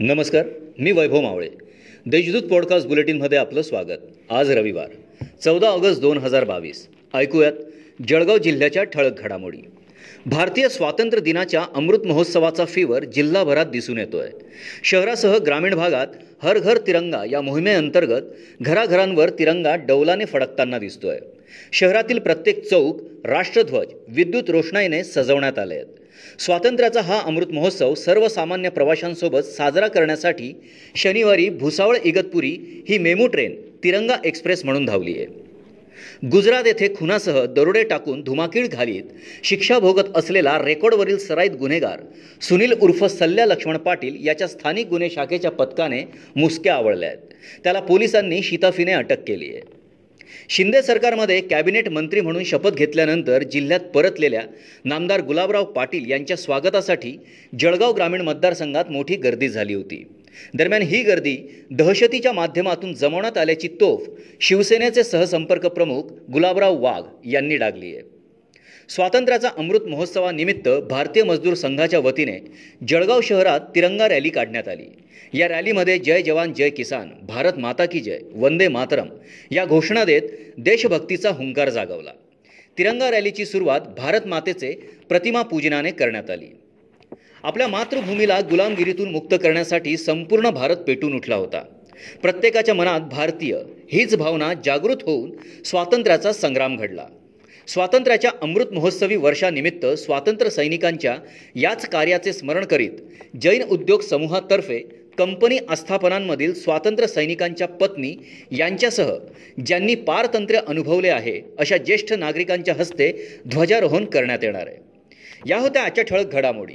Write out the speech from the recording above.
नमस्कार मी वैभव मावळे. देशदूत पॉडकास्ट बुलेटिनमध्ये आपलं स्वागत. आज रविवार चौदा ऑगस्ट दोन हजार बावीस. ऐकूयात जळगाव जिल्ह्याच्या ठळक घडामोडी. भारतीय स्वातंत्र्य दिनाच्या अमृत महोत्सवाचा फीवर जिल्हाभरात दिसून येतोय. शहरासह ग्रामीण भागात हर घर तिरंगा या मोहिमेअंतर्गत घराघरांवर तिरंगा डौलाने फडकताना दिसतोय. शहरातील प्रत्येक चौक राष्ट्रध्वज विद्युत रोषणाईने सजवण्यात आले आहेत. स्वातंत्र्याचा हा अमृत महोत्सव सर्वसामान्य प्रवाशांसोबत साजरा करण्यासाठी शनिवारी भुसावळ इगतपुरी ही मेमू ट्रेन तिरंगा एक्सप्रेस म्हणून धावली आहे गुजरात येथे खुनासह दरोडे टाकून धुमाकीळ घालीत. शिक्षा भोगत असलेला रेकॉर्डवरील सराईत गुन्हेगार सुनील उर्फ सल्ल्या लक्ष्मण पाटील याच्या स्थानिक गुन्हे शाखेच्या पथकाने मुसक्या आवळल्या आहेत. त्याला पोलिसांनी शिताफीने अटक केली आहे. शिंदे सरकारमध्ये कॅबिनेट मंत्री म्हणून शपथ घेतल्यानंतर जिल्ह्यात परतलेल्या नामदार गुलाबराव पाटील यांच्या स्वागतासाठी जळगाव ग्रामीण मतदारसंघात मोठी गर्दी झाली होती. दरम्यान ही गर्दी दहशतीच्या माध्यमातून जमवण्यात आल्याची तोफ शिवसेनेचे सहसंपर्क प्रमुख गुलाबराव वाघ यांनी डागली आहे. स्वातंत्र्याचा अमृत महोत्सवानिमित्त भारतीय मजदूर संघाच्या वतीने जळगाव शहरात तिरंगा रॅली काढण्यात आली. या रॅलीमध्ये जय जवान जय किसान भारत माता की जय वंदे मातरम या घोषणा देत देशभक्तीचा हुंकार जागवला. तिरंगा रॅलीची सुरुवात भारत मातेचे प्रतिमा पूजनाने करण्यात आली. आपल्या मातृभूमीला गुलामगिरीतून मुक्त करण्यासाठी संपूर्ण भारत पेटून उठला होता. प्रत्येकाच्या मनात भारतीय हीच भावना जागृत होऊन स्वातंत्र्याचा संग्राम घडला. स्वातंत्र्याच्या अमृत महोत्सवी वर्षानिमित्त स्वातंत्र्य सैनिकांच्या याच कार्याचे स्मरण करीत जैन उद्योग समूहातर्फे कंपनी आस्थापनांमधील स्वातंत्र्य सैनिकांच्या पत्नी यांच्यासह ज्यांनी पारतंत्र्य अनुभवले आहे अशा ज्येष्ठ नागरिकांच्या हस्ते ध्वजारोहण करण्यात येणार आहे. या होत्या आजच्या ठळक घडामोडी.